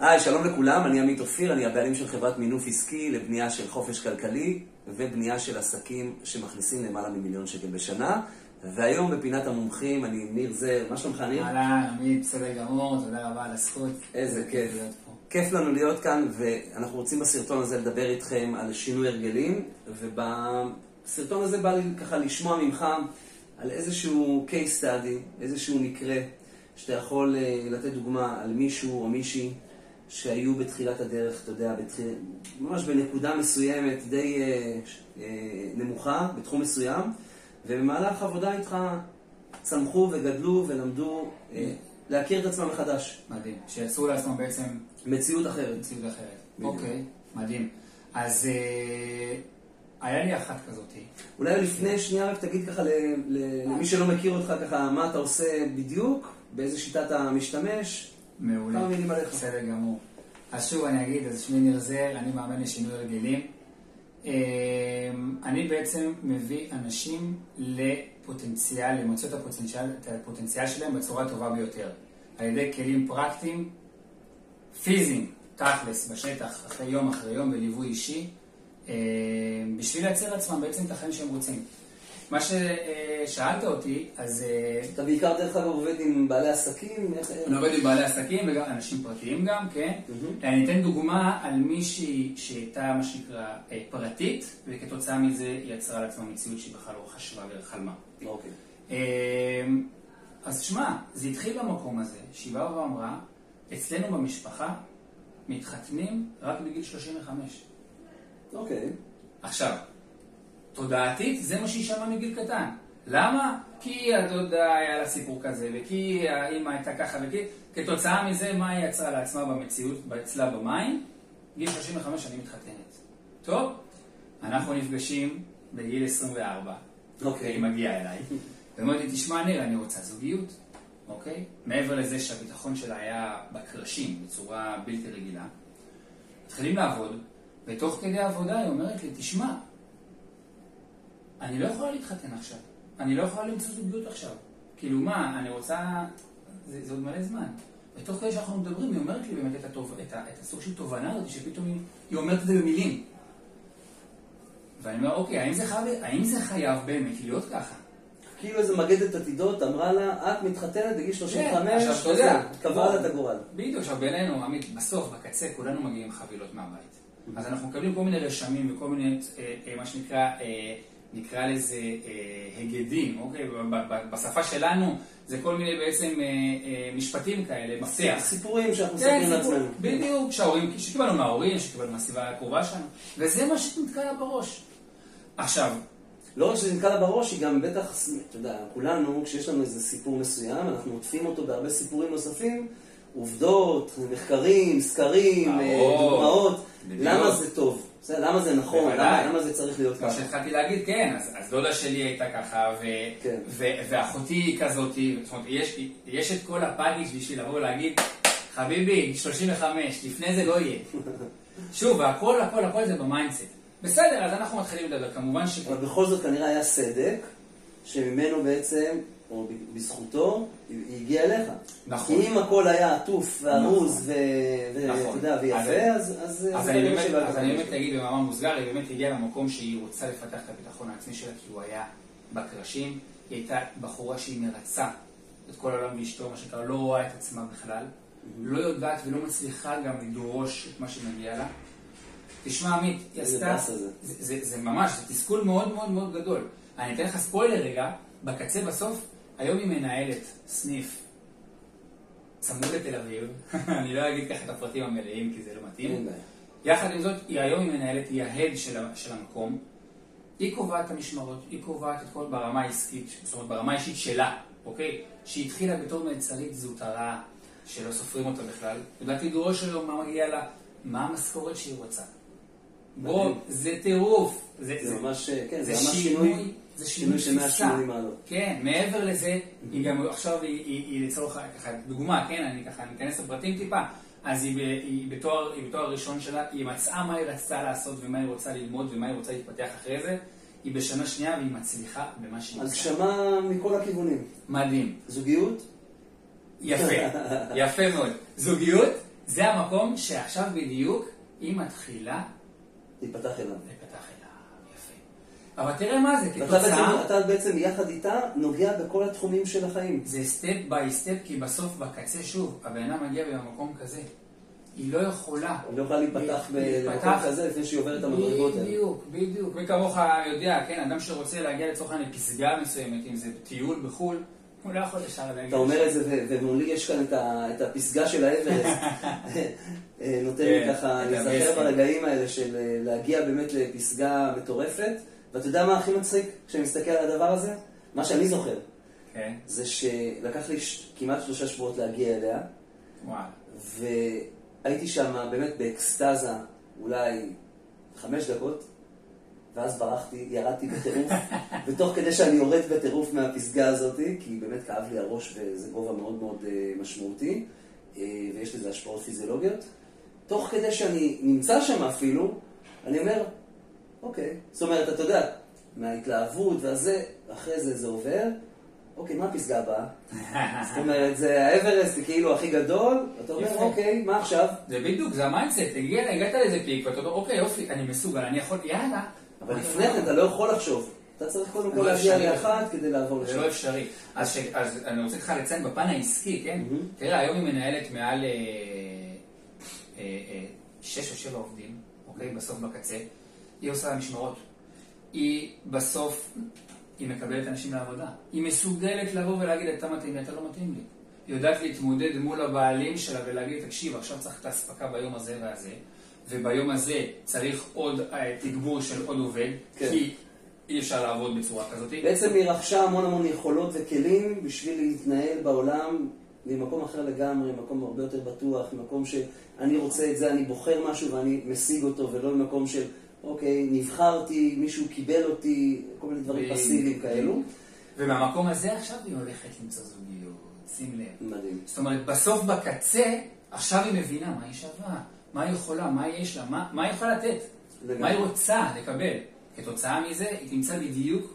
היי, שלום לכולם, אני עמית אופיר, אני הבעלים של חברת מינוף עסקי לבנייה של חופש כלכלי ובנייה של עסקים שמכניסים למעלה ממיליון שקל בשנה. והיום בפינת המומחים אני ניר זר, מה שלומך ניר? אהלן, עמית, בסדר גמור, תודה רבה על הזכות. איזה כיף. כיף לנו להיות כאן, ואנחנו רוצים בסרטון הזה לדבר איתכם על שינוי הרגלים, ובסרטון הזה בא לי ככה לשמוע ממך על איזשהו case study, איזשהו מקרה, שאתה יכול אה, לתת דוגמה על מישהו או מישהי שהיו בתחילת הדרך, אתה יודע, בתחיל... ממש בנקודה מסוימת, די אה, אה, נמוכה, בתחום מסוים, ובמהלך העבודה איתך צמחו וגדלו ולמדו אה, להכיר את עצמם מחדש. מדהים. שיצרו לעצמם בעצם מציאות אחרת. מציאות אחרת. בדיוק. אוקיי, מדהים. אז אה, היה לי אחת כזאתי. אולי לפני שנייה רק תגיד ככה ל- ל- למי שלא מכיר אותך ככה, מה אתה עושה בדיוק, באיזה שיטה אתה משתמש. מעולה. כמה מילים עליך. בסדר גמור. אז שוב אני אגיד, אז שמי ניר זר, אני מאמן לשינוי הרגלים. אה, אני בעצם מביא אנשים לפוטנציאל, למצוא את הפוטנציאל, את הפוטנציאל שלהם בצורה הטובה ביותר. על ידי כלים פרקטיים, פיזיים, תכלס, בשטח, אחרי יום אחרי יום, בליווי אישי, אה, בשביל לייצר לעצמם בעצם את החיים שהם רוצים. מה ששאלת אותי, אז... אה, אתה בעיקר דרך אגב עובד עם בעלי עסקים. אני עובד עם בעלי עסקים וגם אנשים פרטיים גם, כן. אני אתן דוגמה על מישהי שהייתה מה שנקרא אה, פרטית, וכתוצאה מזה היא יצרה לעצמה מציאות שהיא בכלל לא חשבה וחלמה. אוקיי. אה, אז שמע, זה התחיל במקום הזה, שהיא באה ואמרה, אצלנו במשפחה מתחתנים רק בגיל 35. אוקיי. עכשיו, תודעתית זה מה שהיא שמעה מגיל קטן. למה? כי הדודה היה לה סיפור כזה, וכי האימא הייתה ככה, וכי... כתוצאה מזה, מה היא יצרה לעצמה במציאות, אצלה במים? גיל 35 אני מתחתנת. טוב, אנחנו נפגשים בגיל 24, אוקיי. היא מגיעה אליי, ואומרת לי, תשמע ניר, אני רוצה זוגיות, אוקיי? מעבר לזה שהביטחון שלה היה בקרשים בצורה בלתי רגילה, מתחילים לעבוד, ותוך כדי העבודה היא אומרת לי, תשמע, אני לא יכולה להתחתן עכשיו, אני לא יכולה למצוא זוגיות עכשיו. כאילו מה, אני רוצה, זה, זה עוד מלא זמן. ותוך כדי שאנחנו מדברים, היא אומרת לי באמת את, הטוב, את, ה, את הסוג של תובנה הזאת, שפתאום היא, היא אומרת את זה במילים. ואני אומר, אוקיי, האם זה חייב, האם זה חייב באמת להיות ככה? כאילו איזה מגדת עתידות אמרה לה, את מתחתנת בגיל 35, כן, עכשיו, אתה יודע, קבע לה את הגורל. בדיוק, עכשיו בינינו, עמית, בסוף, בקצה, כולנו מגיעים חבילות מהבית. אז אנחנו מקבלים כל מיני רשמים וכל מיני, אה, אה, מה שנקרא, אה, נקרא לזה אה, היגדים, אוקיי? בשפה שלנו זה כל מיני בעצם אה, אה, משפטים כאלה, מפתח. סיפורים שאנחנו כן, מספרים סיפור, לעצמנו. בדיוק, שההורים, שקיבלנו מההורים, שקיבלנו מהסביבה הקרובה שלנו, וזה מה שנתקע לה בראש. עכשיו, לא רק שזה נתקע לה בראש, היא גם בטח, אתה יודע, כולנו, כשיש לנו איזה סיפור מסוים, אנחנו עוטפים אותו בהרבה סיפורים נוספים, עובדות, מחקרים, סקרים, אה. דוגמאות. למה זה טוב, בסדר, למה זה נכון. למה זה צריך להיות כמו ככה. שהתחלתי להגיד, כן, אז, אז דודה שלי הייתה ככה, ו, כן. ו, ואחותי היא כזאתי, זאת אומרת, יש, את כל הפאגיש בשביל לבוא ולהגיד, חביבי, 35, לפני זה לא יהיה. שוב, הכל, הכל, הכל זה ב mindset. בסדר, אז אנחנו מתחילים לדבר, כמובן ש... אבל בכל זאת כנראה היה סדק, שממנו בעצם, או בזכותו, היא הגיעה אליך. נכון. אם הכל היה עטוף וארוז נכון. נכון. ויפה, אז... אז אני באמת, אגיד במאמר מוסגר, היא באמת הגיעה למקום שהיא רוצה לפתח את הביטחון העצמי שלה, כי הוא היה בקרשים. היא הייתה בחורה שהיא מרצה את כל העולם ואשתו, מה שנקרא, לא רואה את עצמה בכלל. לא יודעת ולא מצליחה גם לדרוש את מה שמגיע לה. תשמע, עמית, היא עשתה... זה, זה, זה ממש, זה תסכול מאוד מאוד מאוד גדול. אני אתן לך ספוילר רגע, בקצה בסוף, היום היא מנהלת סניף צמוד לתל אביב, אני לא אגיד ככה את הפרטים המלאים כי זה לא מתאים. יחד עם זאת, היא היום היא מנהלת, היא ההד של, של המקום. היא קובעת את המשמרות, היא קובעת את כל ברמה העסקית, זאת אומרת ברמה האישית שלה, אוקיי? שהיא התחילה בתור מלצרית זוטרה, שלא סופרים אותה בכלל. יודעת לדרוש היום מה מגיע לה, מה המשכורת שהיא רוצה. בוא. זה טירוף. זה, זה ממש, כן, זה זה ממש שינוי, זה שינוי של תפיסה. 180 מעלות. כן, מעבר לזה, היא גם עכשיו, היא, היא, היא לצורך, ככה, דוגמה, כן, אני ככה, אני אכנס לפרטים טיפה, אז היא, היא, בתואר, היא בתואר הראשון שלה, היא מצאה מה היא רצתה לעשות ומה היא רוצה ללמוד ומה היא רוצה להתפתח אחרי זה, היא בשנה שנייה והיא מצליחה במה שהיא עושה. הגשמה מכל הכיוונים. מדהים. זוגיות? יפה, יפה מאוד. זוגיות, זה המקום שעכשיו בדיוק היא מתחילה תיפתח אליו. להיפתח אליו. יפה. אבל תראה מה זה, כתוצאה, אתה בעצם יחד איתה נוגע בכל התחומים של החיים. זה step by step, כי בסוף, בקצה, שוב, הבן אדם מגיע במקום כזה. היא לא יכולה. היא לא יכולה להיפתח במקום. כזה לפני שהיא עוברת את המדרגות האלה. בדיוק, בדיוק. מי כמוך יודע, כן, אדם שרוצה להגיע לצורך העניין לפסגה מסוימת, אם זה טיול בחו"ל, הוא לא יכול ישר להגיע. אתה אומר את זה, ומולי יש כאן את הפסגה של האברסט. אה, נותן לי כן, ככה להיזכר המסר. ברגעים האלה של אה, להגיע באמת לפסגה מטורפת. ואתה יודע מה הכי מצחיק כשאני מסתכל על הדבר הזה? מה שאני זוכר, כן, זה שלקח לי כמעט שלושה שבועות להגיע אליה. והייתי שם באמת באקסטזה אולי חמש דקות, ואז ברחתי, ירדתי בטירוף, ותוך כדי שאני יורד בטירוף מהפסגה הזאת, כי באמת כאב לי הראש וזה גובה מאוד מאוד אה, משמעותי, אה, ויש לזה השפעות פיזיולוגיות, תוך כדי שאני נמצא שם אפילו, אני אומר, אוקיי, זאת אומרת, אתה יודע, מההתלהבות והזה, אחרי זה זה עובר, אוקיי, מה הפסגה הבאה? זאת אומרת, זה האברסט, כאילו הכי גדול, ואתה אומר. אוקיי, מה עכשיו? זה בדיוק, זה ה mindset, הגעת לאיזה peak, ואתה אומר, אוקיי, יופי, אני מסוגל, אני יכול, יאללה. אבל לפני כן אתה לא יכול לחשוב. אתה צריך קודם כל לא להגיע. לאחד כדי לעבור זה לשם. לא אפשרי. אז, אני רוצה לך לציין בפן העסקי, כן? תראה, היום היא מנהלת מעל אה, אה, אה, שש או שבע עובדים, אוקיי? בסוף בקצה. היא עושה משמרות. היא בסוף, היא מקבלת אנשים לעבודה. היא מסוגלת לבוא ולהגיד, אתה מתאים לי, אתה לא מתאים לי. היא יודעת להתמודד מול הבעלים שלה ולהגיד, תקשיב, עכשיו צריך את האספקה ביום הזה והזה, וביום הזה צריך עוד אה, תגבור של עוד עובד, כן. כי אי אפשר לעבוד בצורה כזאת. בעצם היא רכשה המון המון יכולות וכלים בשביל להתנהל בעולם ממקום אחר לגמרי, מקום הרבה יותר בטוח, ממקום שאני רוצה את זה, אני בוחר משהו ואני משיג אותו, ולא ממקום של, אוקיי, נבחרתי, מישהו קיבל אותי, כל מיני דברים. פסיביים כאלו. ומהמקום הזה עכשיו היא הולכת למצוא זוגיות, שים לב. מדהים. זאת אומרת, בסוף בקצה, עכשיו היא מבינה מה היא שווה, מה היא יכולה, מה יש לה, מה, מה היא יכולה לתת. מה היא רוצה לקבל. כתוצאה מזה, היא תמצא בדיוק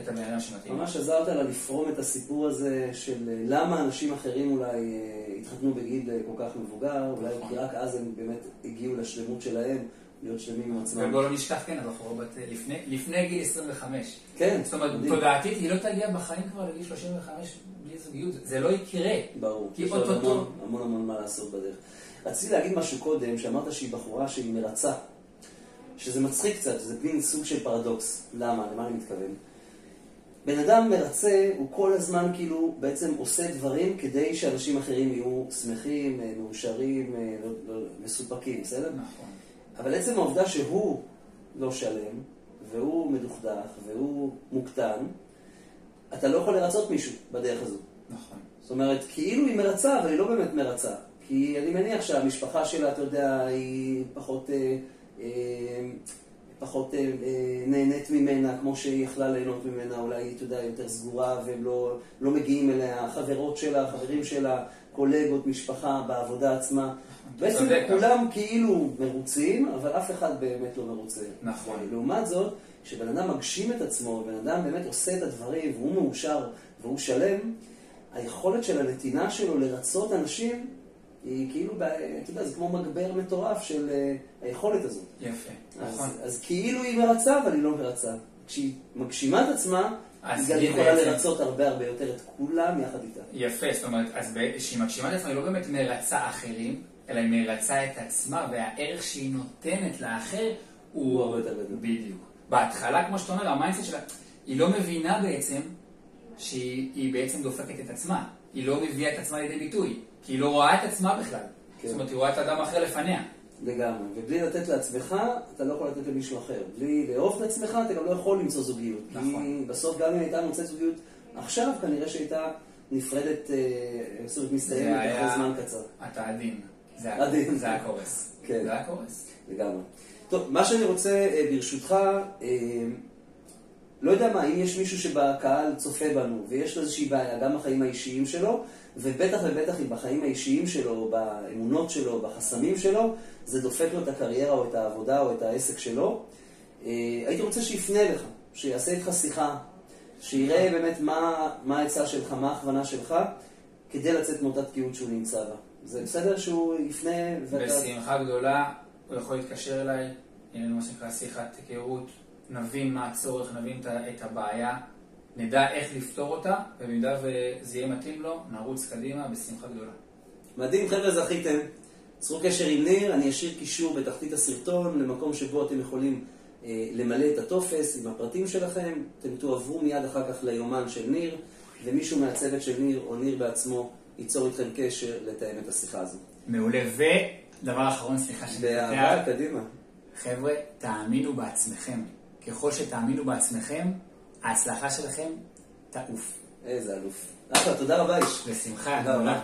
את הבן אדם שמתאים. ממש עזרת לה לפרום את הסיפור הזה של אה, למה אנשים אחרים אולי אה, התחתנו בגיל אה, כל כך מבוגר, אולי. כי רק אז הם באמת הגיעו לשלמות שלהם, להיות שלמים עם עצמם. ובואו לא נשכח, כן, הבחורה בת... לפני, לפני גיל 25. כן, זאת אומרת. תודעתית, היא לא תגיע בחיים כבר לגיל 35 בלי זוגיות. זה לא יקרה. ברור. כי יש עוד המון, המון המון מה לעשות בדרך. רציתי להגיד משהו קודם, שאמרת שהיא בחורה שהיא מרצה. שזה מצחיק קצת, זה מין סוג של פרדוקס. למה? למה אני מתכוון? בן אדם מרצה, הוא כל הזמן כאילו בעצם עושה דברים כדי שאנשים אחרים יהיו שמחים, אה, מאושרים, אה, לא- לא- מסופקים, בסדר? נכון. אבל עצם העובדה שהוא לא שלם, והוא מדוכדך, והוא מוקטן, אתה לא יכול לרצות מישהו בדרך הזו. נכון. זאת אומרת, כאילו היא מרצה, אבל היא לא באמת מרצה. כי אני מניח שהמשפחה שלה, אתה יודע, היא פחות, אה, אה, פחות אה, אה, נהנית ממנה, כמו שהיא יכלה ליהנות ממנה, אולי היא, אתה יודע, יותר סגורה, והם לא, לא מגיעים אליה, החברות שלה, חברים שלה, קולגות, משפחה, בעבודה עצמה. בעצם. כולם כאילו מרוצים, אבל אף אחד באמת לא מרוצה. נכון. לעומת זאת, כשבן אדם מגשים את עצמו, בן אדם באמת עושה את הדברים, והוא מאושר והוא שלם, היכולת של הנתינה שלו לרצות אנשים, היא כאילו, אתה יודע, זה כמו מגבר מטורף של אה, היכולת הזאת. יפה. אז, נכון. אז כאילו היא מרצה, אבל היא לא מרצה. כשהיא מגשימה את עצמה, היא גם יכולה לרצות הרבה הרבה יותר את כולם יחד איתה. יפה, זאת אומרת, אז כשהיא מגשימה את עצמה, היא לא באמת מרצה אחרים, אלא היא מרצה את עצמה, והערך שהיא נותנת לאחר הוא... הרבה יותר גדול. בדיוק. בהתחלה, כמו שאתה אומר, ה mindset שלה, היא לא מבינה בעצם שהיא היא בעצם דופקת את עצמה. היא לא מביאה את עצמה לידי ביטוי, כי היא לא רואה את עצמה בכלל. כן. זאת אומרת, היא רואה את האדם האחר לפניה. לגמרי. ובלי לתת לעצמך, אתה לא יכול לתת למישהו אחר. בלי לאהוב את עצמך, אתה גם לא יכול למצוא זוגיות. נכון. כי בסוף גם אם הייתה מוצאת זוגיות עכשיו, כנראה שהייתה נפרדת, אה, זאת אומרת, מסתיימת אחרי זמן קצר. אתה עדין. זה עדין. זה היה קורס. כן. זה היה קורס. לגמרי. טוב, מה שאני רוצה, אה, ברשותך, אה, לא יודע מה, אם יש מישהו שבקהל צופה בנו, ויש לו איזושהי בעיה, גם בחיים האישיים שלו, ובטח ובטח אם בחיים האישיים שלו, באמונות שלו, בחסמים שלו, זה דופק לו את הקריירה או את העבודה או את העסק שלו, אה, הייתי רוצה שיפנה לך, שיעשה איתך שיחה, שיראה באמת מה, העצה שלך, מה ההכוונה שלך, כדי לצאת מאותה תקיעות שהוא נמצא בה. זה בסדר שהוא יפנה ואתה... בשמחה גדולה, הוא יכול להתקשר אליי, יהיה לנו מה שנקרא שיחת היכרות, נבין מה הצורך, נבין את הבעיה, נדע איך לפתור אותה, ובמידה וזה יהיה מתאים לו, נרוץ קדימה בשמחה גדולה. מדהים, חבר'ה, זכיתם. צרו קשר עם ניר, אני אשאיר קישור בתחתית הסרטון למקום שבו אתם יכולים אה, למלא את הטופס עם הפרטים שלכם. אתם תועברו מיד אחר כך ליומן של ניר, ומישהו מהצוות של ניר או ניר בעצמו ייצור איתכם קשר לתאם את השיחה הזו. מעולה, ודבר אחרון, סליחה שאני באהבה, קדימה. חבר'ה, תאמינו בעצמכם. ככל שתאמינו בעצמכם, ההצלחה שלכם תעוף. איזה אלוף. אחלה, תודה רבה איש. בשמחה תודה רבה.